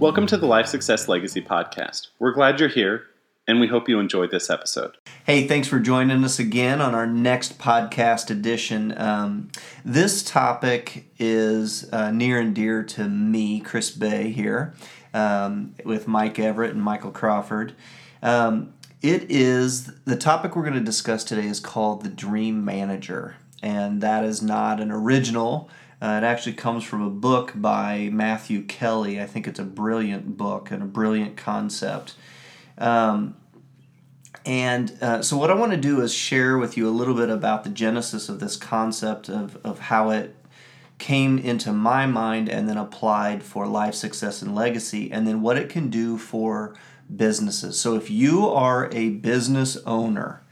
Welcome to the Life Success Legacy Podcast. We're glad you're here, and we hope you enjoyed this episode. Hey, thanks for joining us again on our next podcast edition. Um, this topic is uh, near and dear to me, Chris Bay, here um, with Mike Everett and Michael Crawford. Um, it is the topic we're going to discuss today is called the Dream Manager, and that is not an original. Uh, it actually comes from a book by Matthew Kelly. I think it's a brilliant book and a brilliant concept. Um, and uh, so, what I want to do is share with you a little bit about the genesis of this concept of, of how it came into my mind and then applied for life success and legacy, and then what it can do for businesses. So, if you are a business owner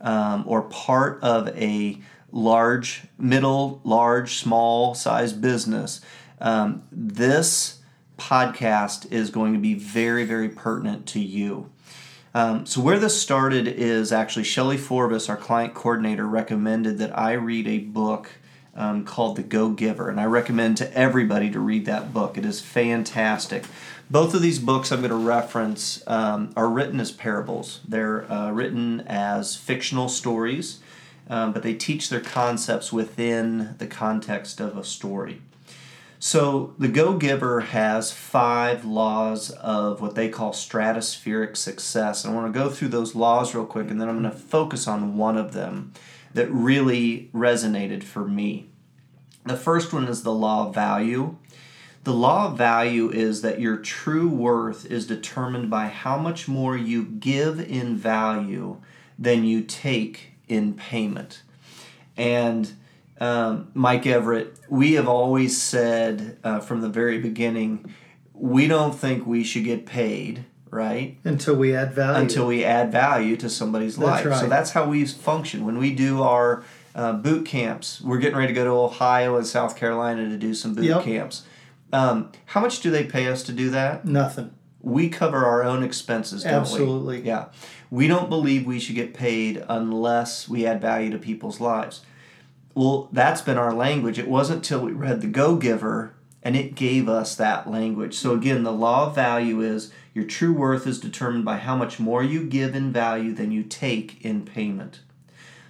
um, or part of a large, middle, large, small size business, um, this podcast is going to be very, very pertinent to you. Um, so, where this started is actually Shelly Forbes, our client coordinator, recommended that I read a book um, called The Go Giver, and I recommend to everybody to read that book. It is fantastic. Both of these books I'm going to reference um, are written as parables, they're uh, written as fictional stories um, but they teach their concepts within the context of a story. So the Go Giver has five laws of what they call stratospheric success. And I want to go through those laws real quick, and then I'm going to focus on one of them that really resonated for me. The first one is the law of value. The law of value is that your true worth is determined by how much more you give in value than you take in payment. And um, Mike Everett, we have always said uh, from the very beginning, we don't think we should get paid, right? Until we add value. Until we add value to somebody's That's life. right. So that's how we function. When we do our uh, boot camps, we're getting ready to go to Ohio and South Carolina to do some boot Yep. camps. Um, how much do they pay us to do that? Nothing. We cover our own expenses, don't Absolutely. we? Yeah. We don't believe we should get paid unless we add value to people's lives. Well, that's been our language. It wasn't until we read The Go Giver and it gave us that language. So, again, the law of value is your true worth is determined by how much more you give in value than you take in payment.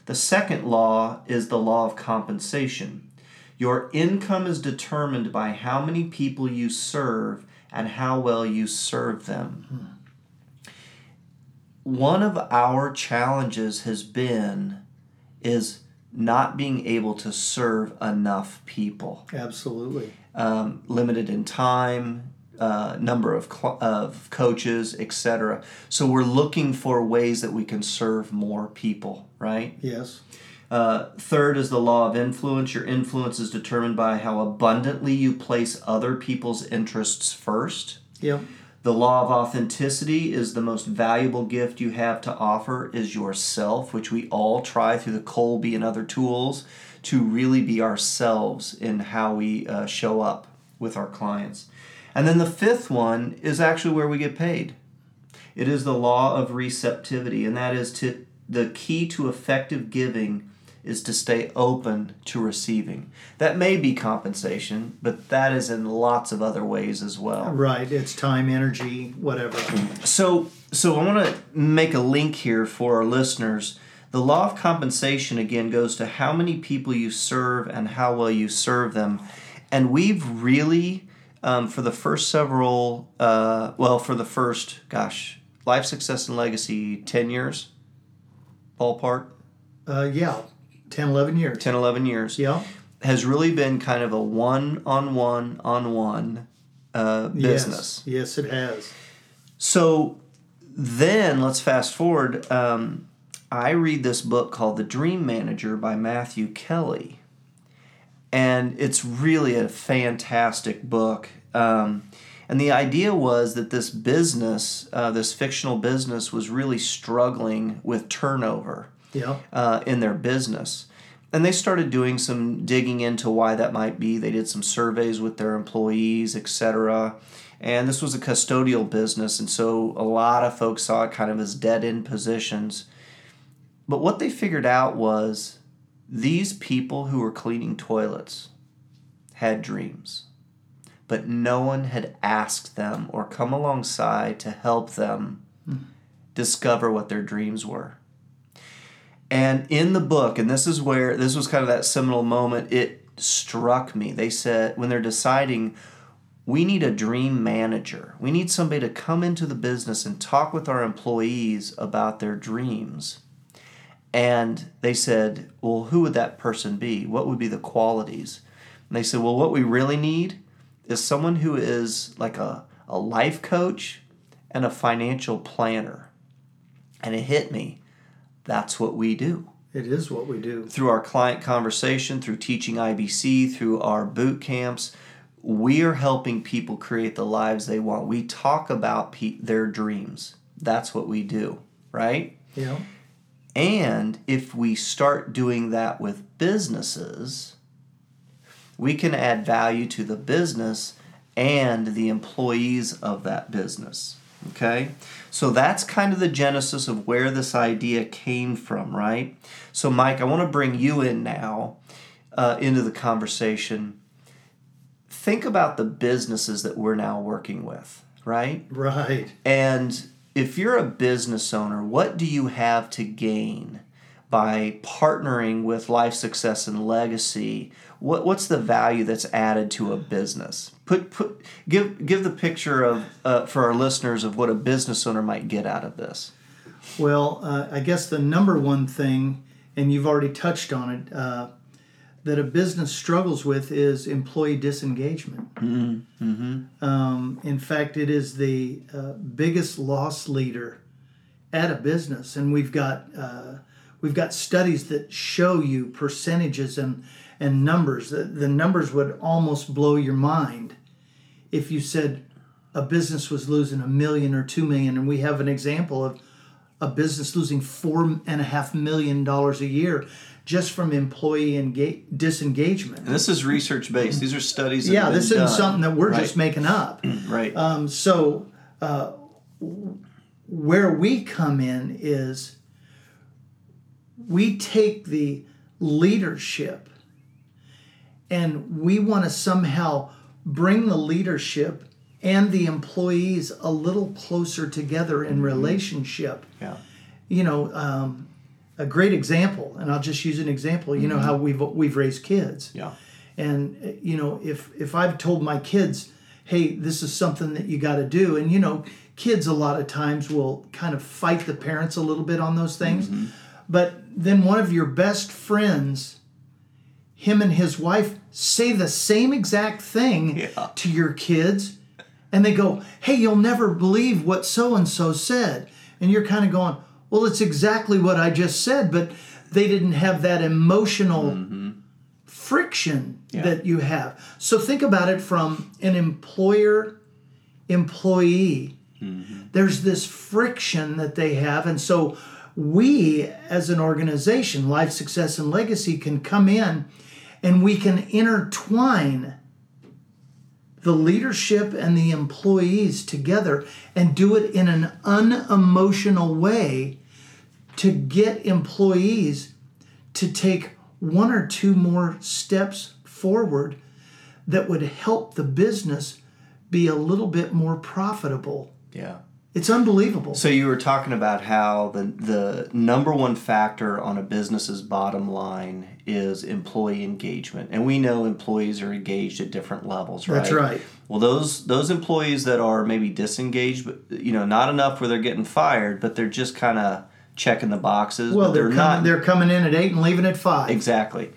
The second law is the law of compensation. Your income is determined by how many people you serve and how well you serve them. One of our challenges has been is not being able to serve enough people. Absolutely. Um, limited in time, uh, number of, cl- of coaches, etc. So we're looking for ways that we can serve more people, right? Yes. Uh, third is the law of influence. Your influence is determined by how abundantly you place other people's interests first. Yep. The law of authenticity is the most valuable gift you have to offer is yourself, which we all try through the Kolbe and other tools to really be ourselves in how we uh, show up with our clients. And then the fifth one is actually where we get paid. It is the law of receptivity, and that is to the key to effective giving is to stay open to receiving. That may be compensation, but that is in lots of other ways as well. Right. It's time, energy, whatever. So, so I want to make a link here for our listeners. The law of compensation again goes to how many people you serve and how well you serve them, and we've really, um, for the first several, uh, well, for the first, gosh, life success and legacy, ten years, ballpark, Uh, yeah. 10, 11 years. 10, 11 years, Yeah. has really been kind of a one on one on one uh, business. Yes. Yes, it has. So then let's fast forward. Um, I read this book called The Dream Manager by Matthew Kelly. And it's really a fantastic book. Um, and the idea was that this business, uh, this fictional business, was really struggling with turnover Yeah. uh, in their business. And they started doing some digging into why that might be. They did some surveys with their employees, etc. And this was a custodial business, and so a lot of folks saw it kind of as dead end positions. But what they figured out was these people who were cleaning toilets had dreams. but no one had asked them or come alongside to help them discover what their dreams were. And in the book, and this is where this was kind of that seminal moment, it struck me. They said when they're deciding, we need a dream manager. We need somebody to come into the business and talk with our employees about their dreams. And they said, well, who would that person be? What would be the qualities? And they said, well, what we really need is someone who is like a, a life coach and a financial planner. And it hit me. That's what we do. It is what we do. Through our client conversation, through teaching IBC, through our boot camps, we are helping people create the lives they want. We talk about pe- their dreams. That's what we do, right? Yeah. And if we start doing that with businesses, we can add value to the business and the employees of that business. Okay? So that's kind of the genesis of where this idea came from, right? So, Mike, I want to bring you in now uh, into the conversation. Think about the businesses that we're now working with, right? Right. And if you're a business owner, what do you have to gain by partnering with Life Success and Legacy? What, what's the value that's added to a business? Put put give give the picture of uh, for our listeners of what a business owner might get out of this. Well, uh, I guess the number one thing, and you've already touched on it, uh, that a business struggles with is employee disengagement. Um, in fact, it is the uh, biggest loss leader at a business, and we've got uh, we've got studies that show you percentages and and numbers. The, the numbers would almost blow your mind if you said a business was losing a million or two million, and we have an example of a business losing four and a half million dollars a year just from employee enga- disengagement. And this is research based. These are studies. That Yeah, this isn't done. something that we're Right. just making up. right. Um, so, uh, where we come in is we take the leadership and we want to somehow bring the leadership and the employees a little closer together in mm-hmm. relationship. yeah. You know, um, a great example, and I'll just use an example. You know mm-hmm. how we've we've raised kids. Yeah. And you know, if if I've told my kids, "Hey, this is something that you got to do," and you know, kids a lot of times will kind of fight the parents a little bit on those things. Mm-hmm. But then one of your best friends, him and his wife say the same exact thing Yeah. to your kids, and they go, "Hey, you'll never believe what so and so said," and you're kind of going, "Well, it's exactly what I just said," but they didn't have that emotional mm-hmm. friction that you have. So think about it from an employer employee. Mm-hmm. There's this friction that they have. And so we, as an organization, Life Success and Legacy, can come in and we can intertwine the leadership and the employees together and do it in an unemotional way to get employees to take one or two more steps forward that would help the business be a little bit more profitable. Yeah. It's unbelievable. So you were talking about how the the number one factor on a business's bottom line is employee engagement, and we know employees are engaged at different levels, right? That's right. Well, those those employees that are maybe disengaged, but you know, not enough where they're getting fired, but they're just kind of checking the boxes. Well, they're, they're, coming, not they're coming in at eight and leaving at five. Exactly.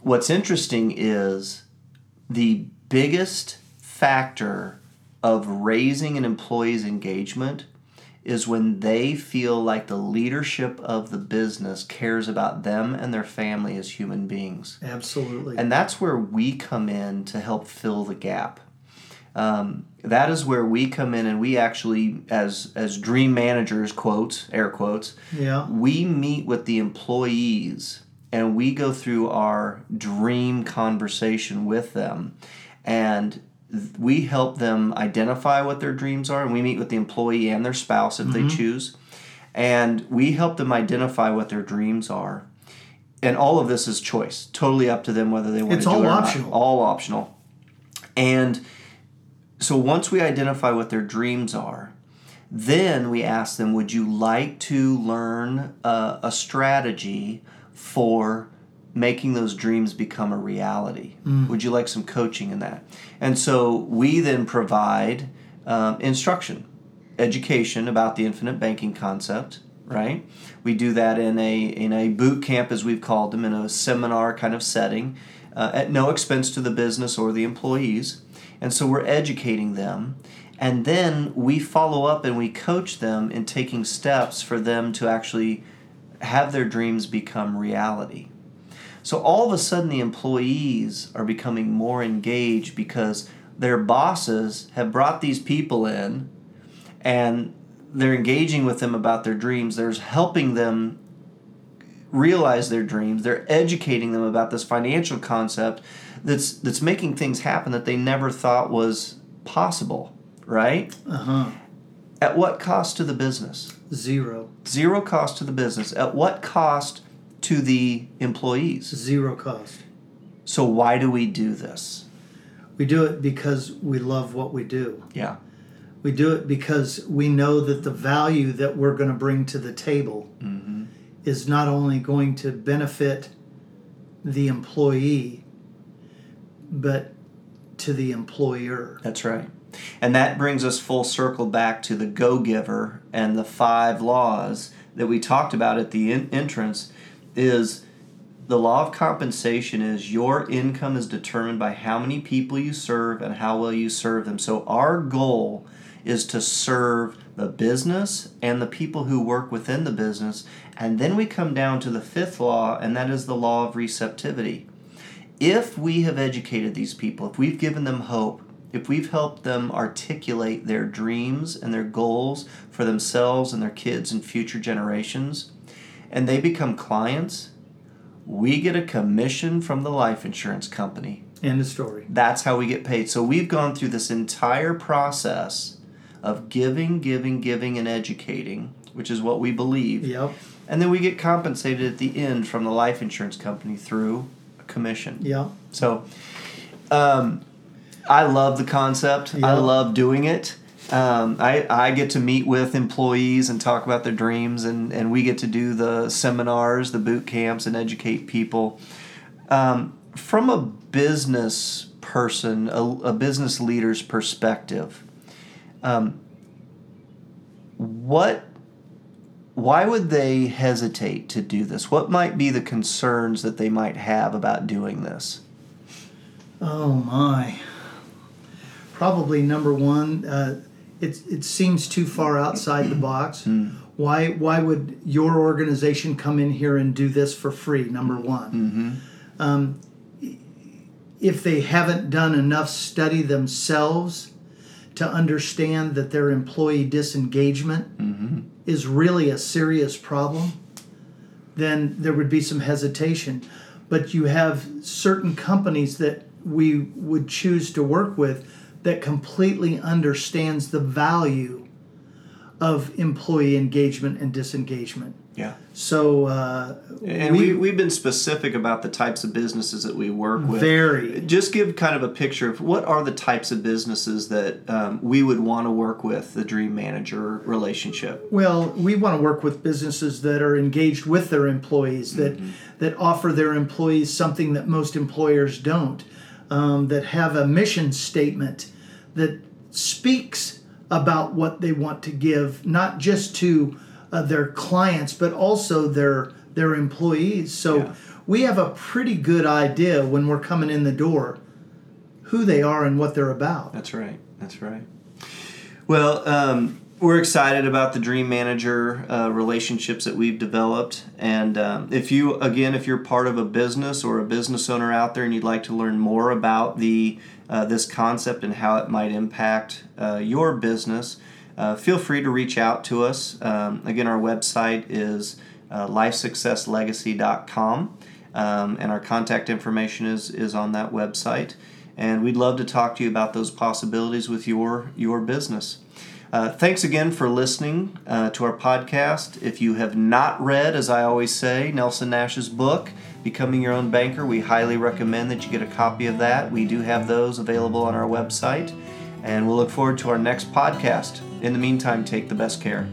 What's interesting is the biggest factor of raising an employee's engagement is when they feel like the leadership of the business cares about them and their family as human beings. Absolutely. And that's where we come in to help fill the gap. Um, that is where we come in and we actually, as as dream managers, quotes, air quotes, yeah. we meet with the employees and we go through our dream conversation with them and we help them identify what their dreams are and we meet with the employee and their spouse if they choose. And we help them identify what their dreams are. And all of this is choice. Totally up to them whether they want It's to do all it or not. optional. all optional. And so once we identify what their dreams are, then we ask them, Would you like to learn uh, a strategy for making those dreams become a reality? Would you like some coaching in that? And so we then provide um, instruction, education about the infinite banking concept. Right, we do that in a in a boot camp, as we've called them, in a seminar kind of setting, uh, at no expense to the business or the employees. And so we're educating them. And then we follow up and we coach them in taking steps for them to actually have their dreams become reality. So all of a sudden, the employees are becoming more engaged because their bosses have brought these people in and they're engaging with them about their dreams. They're helping them realize their dreams. They're educating them about this financial concept that's that's making things happen that they never thought was possible, right? Uh-huh. At what cost to the business? Zero. Zero cost to the business. At what cost to the employees? Zero cost. So why do we do this? We do it because we love what we do. Yeah. We do it because we know that the value that we're going to bring to the table mm-hmm. is not only going to benefit the employee, but to the employer. That's right. And that brings us full circle back to the go giver and the five laws that we talked about at the in- entrance is the law of compensation is your income is determined by how many people you serve and how well you serve them. So our goal is to serve the business and the people who work within the business. And then we come down to the fifth law, and that is the law of receptivity. If we have educated these people, if we've given them hope, if we've helped them articulate their dreams and their goals for themselves and their kids and future generations, and they become clients, we get a commission from the life insurance company. End of story. That's how we get paid. So we've gone through this entire process of giving, giving, giving, and educating, which is what we believe. Yep. And then we get compensated at the end from the life insurance company through a commission. Yep. So, um, I love the concept. I love doing it. Um, I, I get to meet with employees and talk about their dreams, and, and we get to do the seminars, the boot camps, and educate people. Um, from a business person, a, a business leader's perspective, um, what why would they hesitate to do this? What might be the concerns that they might have about doing this? Oh my. Probably number one, uh, it, it seems too far outside the box. Hmm. Why why would your organization come in here and do this for free? Number one. Mm-hmm. Um, if they haven't done enough study themselves to understand that their employee disengagement mm-hmm. is really a serious problem, then there would be some hesitation. But you have certain companies that we would choose to work with that completely understands the value of employee engagement and disengagement. Yeah. So uh, And we, we, have been specific about the types of businesses that we work with. Very. Just give kind of a picture of what are the types of businesses that um, we would want to work with the Dream Manager relationship. Well, we want to work with businesses that are engaged with their employees, that that offer their employees something that most employers don't, um, that have a mission statement that speaks about what they want to give, not just to uh, their clients, but also their their employees. So Yeah. we have a pretty good idea when we're coming in the door who they are and what they're about. That's right. That's right. Well, um, we're excited about the Dream Manager uh, relationships that we've developed. And um, if you, again, if you're part of a business or a business owner out there and you'd like to learn more about the uh, this concept and how it might impact uh, your business, uh, feel free to reach out to us. Um, again, our website is uh, lifesuccesslegacy.com, um, and our contact information is, is on that website. And we'd love to talk to you about those possibilities with your, your business. Uh, thanks again for listening uh, to our podcast. If you have not read, as I always say, Nelson Nash's book, Becoming Your Own Banker, we highly recommend that you get a copy of that. We do have those available on our website, and we'll look forward to our next podcast. In the meantime, take the best care.